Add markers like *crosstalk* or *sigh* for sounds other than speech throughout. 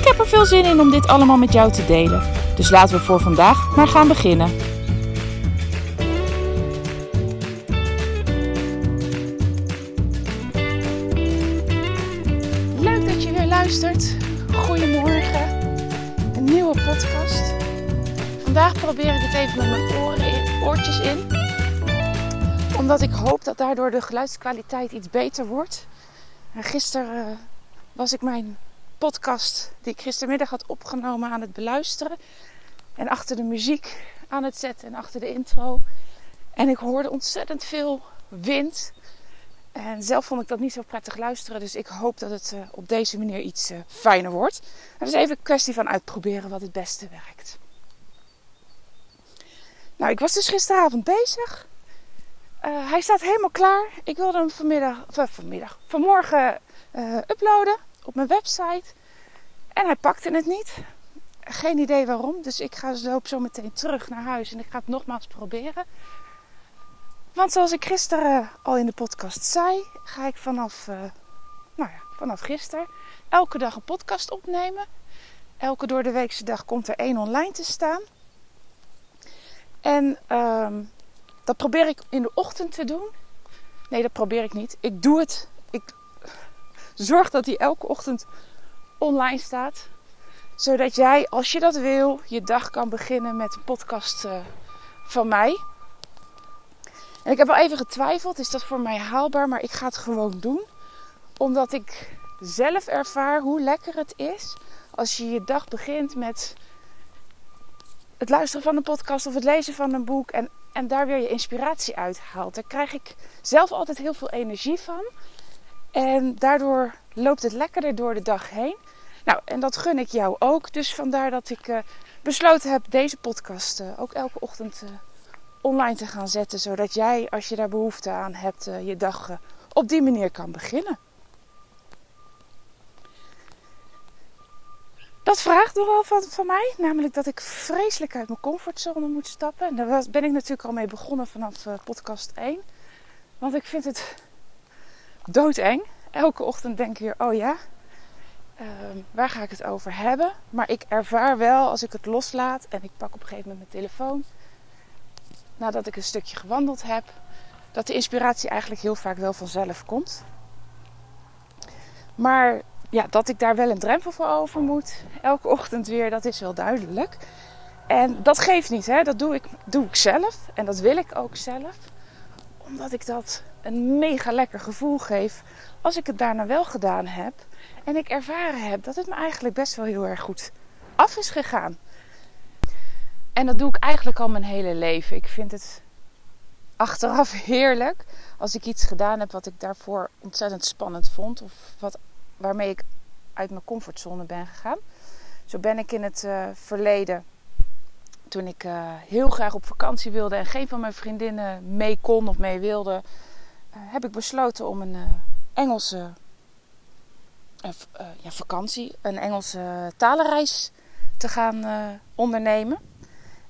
Ik heb er veel zin in om dit allemaal met jou te delen. Dus laten we voor vandaag maar gaan beginnen. Leuk dat je weer luistert. Goedemorgen. Een nieuwe podcast. Vandaag probeer ik het even met mijn oren in, oortjes in. Omdat ik hoop dat daardoor de geluidskwaliteit iets beter wordt. En gisteren uh, was ik mijn podcast die ik gistermiddag had opgenomen aan het beluisteren. En achter de muziek aan het zetten en achter de intro. En ik hoorde ontzettend veel wind. En zelf vond ik dat niet zo prettig luisteren. Dus ik hoop dat het uh, op deze manier iets uh, fijner wordt. Het is even een kwestie van uitproberen wat het beste werkt. Nou, ik was dus gisteravond bezig. Uh, hij staat helemaal klaar. Ik wilde hem vanmiddag, vanmiddag vanmorgen uploaden op mijn website. En hij pakte het niet. Geen idee waarom. Dus ik ga loop zo meteen terug naar huis en ik ga het nogmaals proberen. Want zoals ik gisteren al in de podcast zei, ga ik vanaf, uh, nou ja, vanaf gisteren elke dag een podcast opnemen. Elke door de weekse dag komt er één online te staan. En um, dat probeer ik in de ochtend te doen. Nee, dat probeer ik niet. Ik doe het. Zorg dat hij elke ochtend online staat. Zodat jij, als je dat wil, je dag kan beginnen met een podcast uh, van mij. En ik heb wel even getwijfeld, is dat voor mij haalbaar? Maar ik ga het gewoon doen. Omdat ik zelf ervaar hoe lekker het is als je je dag begint met het luisteren van een podcast of het lezen van een boek. En, en daar weer je inspiratie uit haalt. Daar krijg ik zelf altijd heel veel energie van. En daardoor loopt het lekkerder door de dag heen. Nou, en dat gun ik jou ook. Dus vandaar dat ik uh, besloten heb deze podcast uh, ook elke ochtend uh, online te gaan zetten. Zodat jij, als je daar behoefte aan hebt, je dag op die manier kan beginnen. Dat vraagt nogal van, van mij. Namelijk dat ik vreselijk uit mijn comfortzone moet stappen. En daar ben ik natuurlijk al mee begonnen vanaf podcast 1. Want ik vind het doodeng. Elke ochtend denk ik weer, oh ja, uh, waar ga ik het over hebben? Maar ik ervaar wel als ik het loslaat en ik pak op een gegeven moment mijn telefoon. Nadat ik een stukje gewandeld heb, dat de inspiratie eigenlijk heel vaak wel vanzelf komt. Maar ja, dat ik daar wel een drempel voor over moet, elke ochtend weer, dat is wel duidelijk. En dat geeft niet, hè? dat doe ik, doe ik zelf en dat wil ik ook zelf. Omdat ik dat een mega lekker gevoel geef als ik het daarna wel gedaan heb en ik ervaren heb dat het me eigenlijk best wel heel erg goed af is gegaan. En dat doe ik eigenlijk al mijn hele leven. Ik vind het achteraf *laughs* heerlijk als ik iets gedaan heb wat ik daarvoor ontzettend spannend vond. Of wat, waarmee ik uit mijn comfortzone ben gegaan. Zo ben ik in het uh, verleden, toen ik uh, heel graag op vakantie wilde en geen van mijn vriendinnen mee kon of mee wilde, uh, heb ik besloten om een Engelse uh, ja, vakantie, een Engelse talenreis te gaan ondernemen.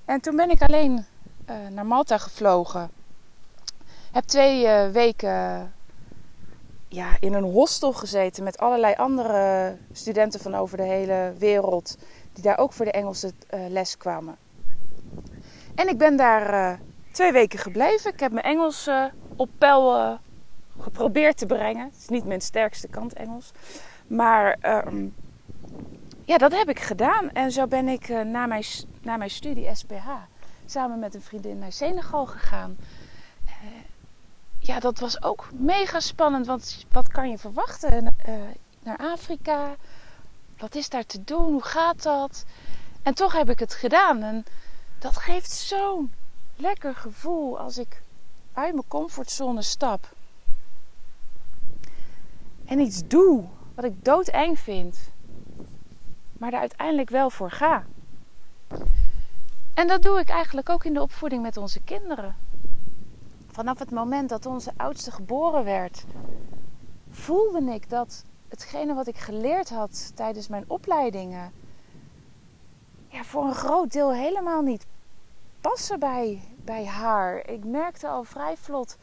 En toen ben ik alleen naar Malta gevlogen. Heb twee weken ja, in een hostel gezeten met allerlei andere studenten van over de hele wereld. Die daar ook voor de Engelse les kwamen. En ik ben daar twee weken gebleven. Ik heb mijn Engels op peil geprobeerd te brengen. Het is niet mijn sterkste kant Engels. Maar um, ja, dat heb ik gedaan. En zo ben ik na, mijn, na mijn studie SPH samen met een vriendin naar Senegal gegaan. Ja, dat was ook mega spannend. Want wat kan je verwachten? Naar Afrika. Wat is daar te doen? Hoe gaat dat? En toch heb ik het gedaan. En dat geeft zo'n lekker gevoel als ik uit mijn comfortzone stap en iets doe wat ik doodeng vind. maar er uiteindelijk wel voor ga. En dat doe ik eigenlijk ook in de opvoeding met onze kinderen. Vanaf het moment dat onze oudste geboren werd, voelde ik dat hetgene wat ik geleerd had tijdens mijn opleidingen, voor een groot deel helemaal niet passen bij, bij haar. Ik merkte al vrij vlot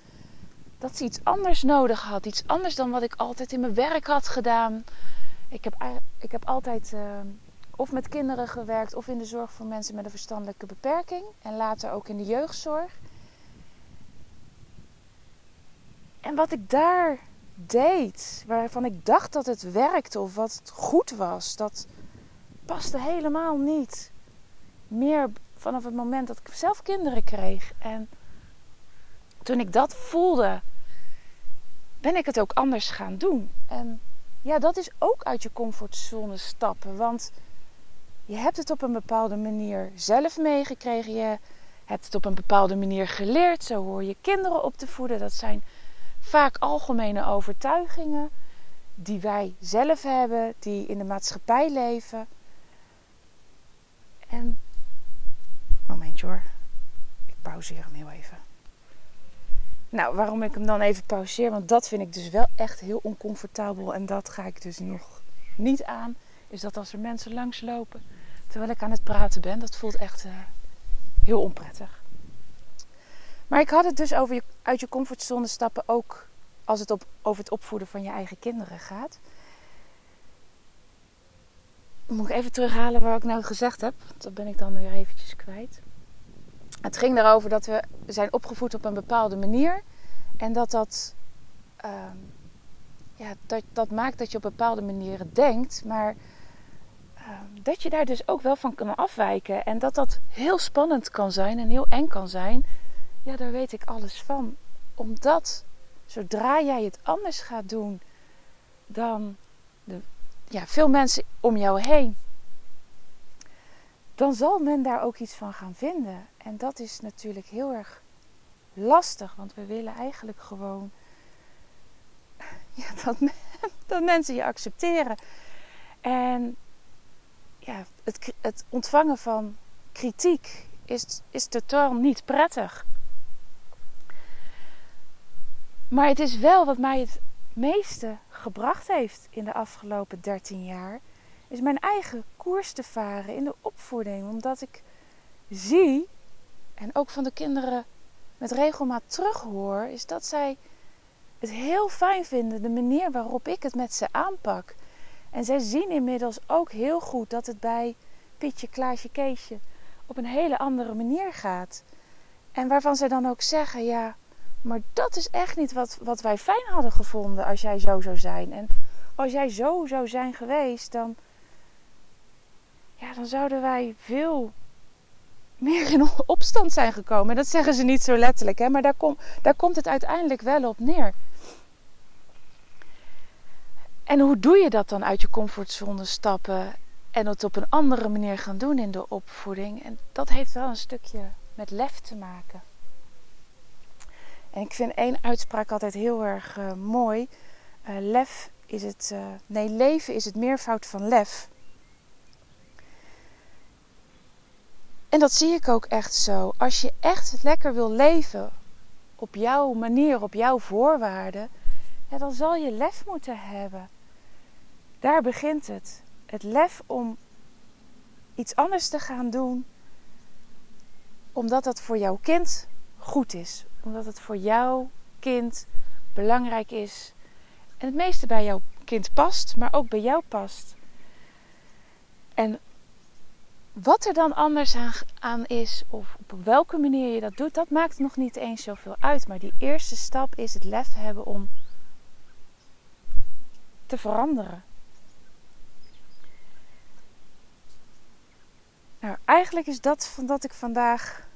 dat ze iets anders nodig had. Iets anders dan wat ik altijd in mijn werk had gedaan. Ik heb, ik heb altijd uh, of met kinderen gewerkt of in de zorg voor mensen met een verstandelijke beperking. En later ook in de jeugdzorg. En wat ik daar deed, waarvan ik dacht dat het werkte of wat goed was, dat paste helemaal niet meer vanaf het moment dat ik zelf kinderen kreeg. En toen ik dat voelde, ben ik het ook anders gaan doen. En ja, dat is ook uit je comfortzone stappen. Want je hebt het op een bepaalde manier zelf meegekregen. Je hebt het op een bepaalde manier geleerd. Zo hoor je kinderen op te voeden. Dat zijn vaak algemene overtuigingen die wij zelf hebben, die in de maatschappij leven. En. Momentje hoor. Ik pauzeer hem heel even. Nou, waarom ik hem dan even pauzeer, want dat vind ik dus wel echt heel oncomfortabel en dat ga ik dus nog niet aan, is dat als er mensen langslopen terwijl ik aan het praten ben, dat voelt echt uh, heel onprettig. Maar ik had het dus over je, uit je comfortzone stappen ook als het op, over het opvoeden van je eigen kinderen gaat. Moet ik even terughalen waar ik nou gezegd heb. Dat ben ik dan weer eventjes kwijt. Het ging erover dat we zijn opgevoed op een bepaalde manier. En dat dat, uh, ja, dat, dat maakt dat je op bepaalde manieren denkt. Maar uh, dat je daar dus ook wel van kan afwijken. En dat dat heel spannend kan zijn en heel eng kan zijn. Ja, daar weet ik alles van. Omdat zodra jij het anders gaat doen dan ja, veel mensen om jou heen, dan zal men daar ook iets van gaan vinden. En dat is natuurlijk heel erg lastig, want we willen eigenlijk gewoon *laughs* ja, dat, dat mensen je accepteren. En ja, het, het ontvangen van kritiek is, is totaal niet prettig. Maar het is wel wat mij het meeste gebracht heeft in de afgelopen 13 jaar. Is mijn eigen koers te varen in de opvoeding. Omdat ik zie, en ook van de kinderen met regelmaat terughoor, is dat zij het heel fijn vinden, de manier waarop ik het met ze aanpak. En zij zien inmiddels ook heel goed dat het bij Pietje, Klaasje, Keesje op een hele andere manier gaat. En waarvan zij dan ook zeggen: ja, maar dat is echt niet wat, wat wij fijn hadden gevonden als jij zo zou zijn. En als jij zo zou zijn geweest, dan, ja, dan zouden wij veel meer in *laughs* opstand zijn gekomen. En dat zeggen ze niet zo letterlijk, hè, maar daar, kom, daar komt het uiteindelijk wel op neer. En hoe doe je dat dan uit je comfortzone stappen en het op een andere manier gaan doen in de opvoeding? En dat heeft wel een stukje met lef te maken. En ik vind één uitspraak altijd heel erg uh, mooi. Uh, lef is het. Uh, nee, leven is het meervoud van lef. En dat zie ik ook echt zo. Als je echt lekker wil leven op jouw manier, op jouw voorwaarden, dan zal je lef moeten hebben. Daar begint het. Het lef om iets anders te gaan doen, omdat dat voor jouw kind goed is omdat het voor jouw kind belangrijk is. En het meeste bij jouw kind past, maar ook bij jou past. En wat er dan anders aan, is, of op welke manier je dat doet, dat maakt nog niet eens zoveel uit. Maar die eerste stap is het lef hebben om te veranderen. Nou, eigenlijk is dat dat ik vandaag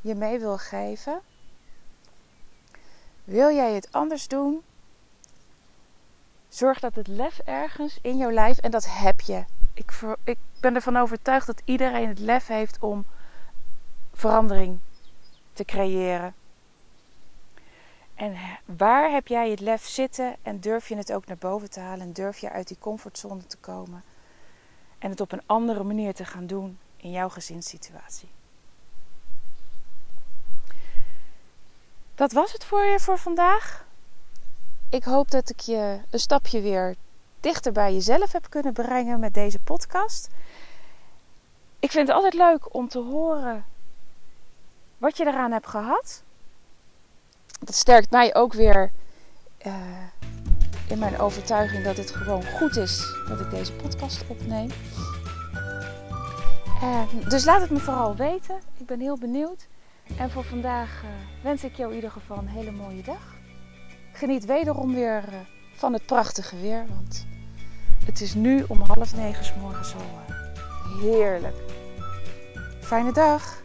je mee wil geven. Wil jij het anders doen? Zorg dat het lef ergens in jouw lijf, en dat heb je. Ik, ik ben ervan overtuigd dat iedereen het lef heeft om verandering te creëren. En waar heb jij het lef zitten en durf je het ook naar boven te halen en durf je uit die comfortzone te komen? En het op een andere manier te gaan doen in jouw gezinssituatie. Dat was het voor je voor vandaag. Ik hoop dat ik je een stapje weer dichter bij jezelf heb kunnen brengen met deze podcast. Ik vind het altijd leuk om te horen wat je eraan hebt gehad. Dat sterkt mij ook weer uh, in mijn overtuiging dat het gewoon goed is dat ik deze podcast opneem. Uh, dus laat het me vooral weten. Ik ben heel benieuwd. En voor vandaag uh, wens ik jou in ieder geval een hele mooie dag. Geniet wederom weer uh, van het prachtige weer. Want het is nu om half negen s morgens al heerlijk. Fijne dag!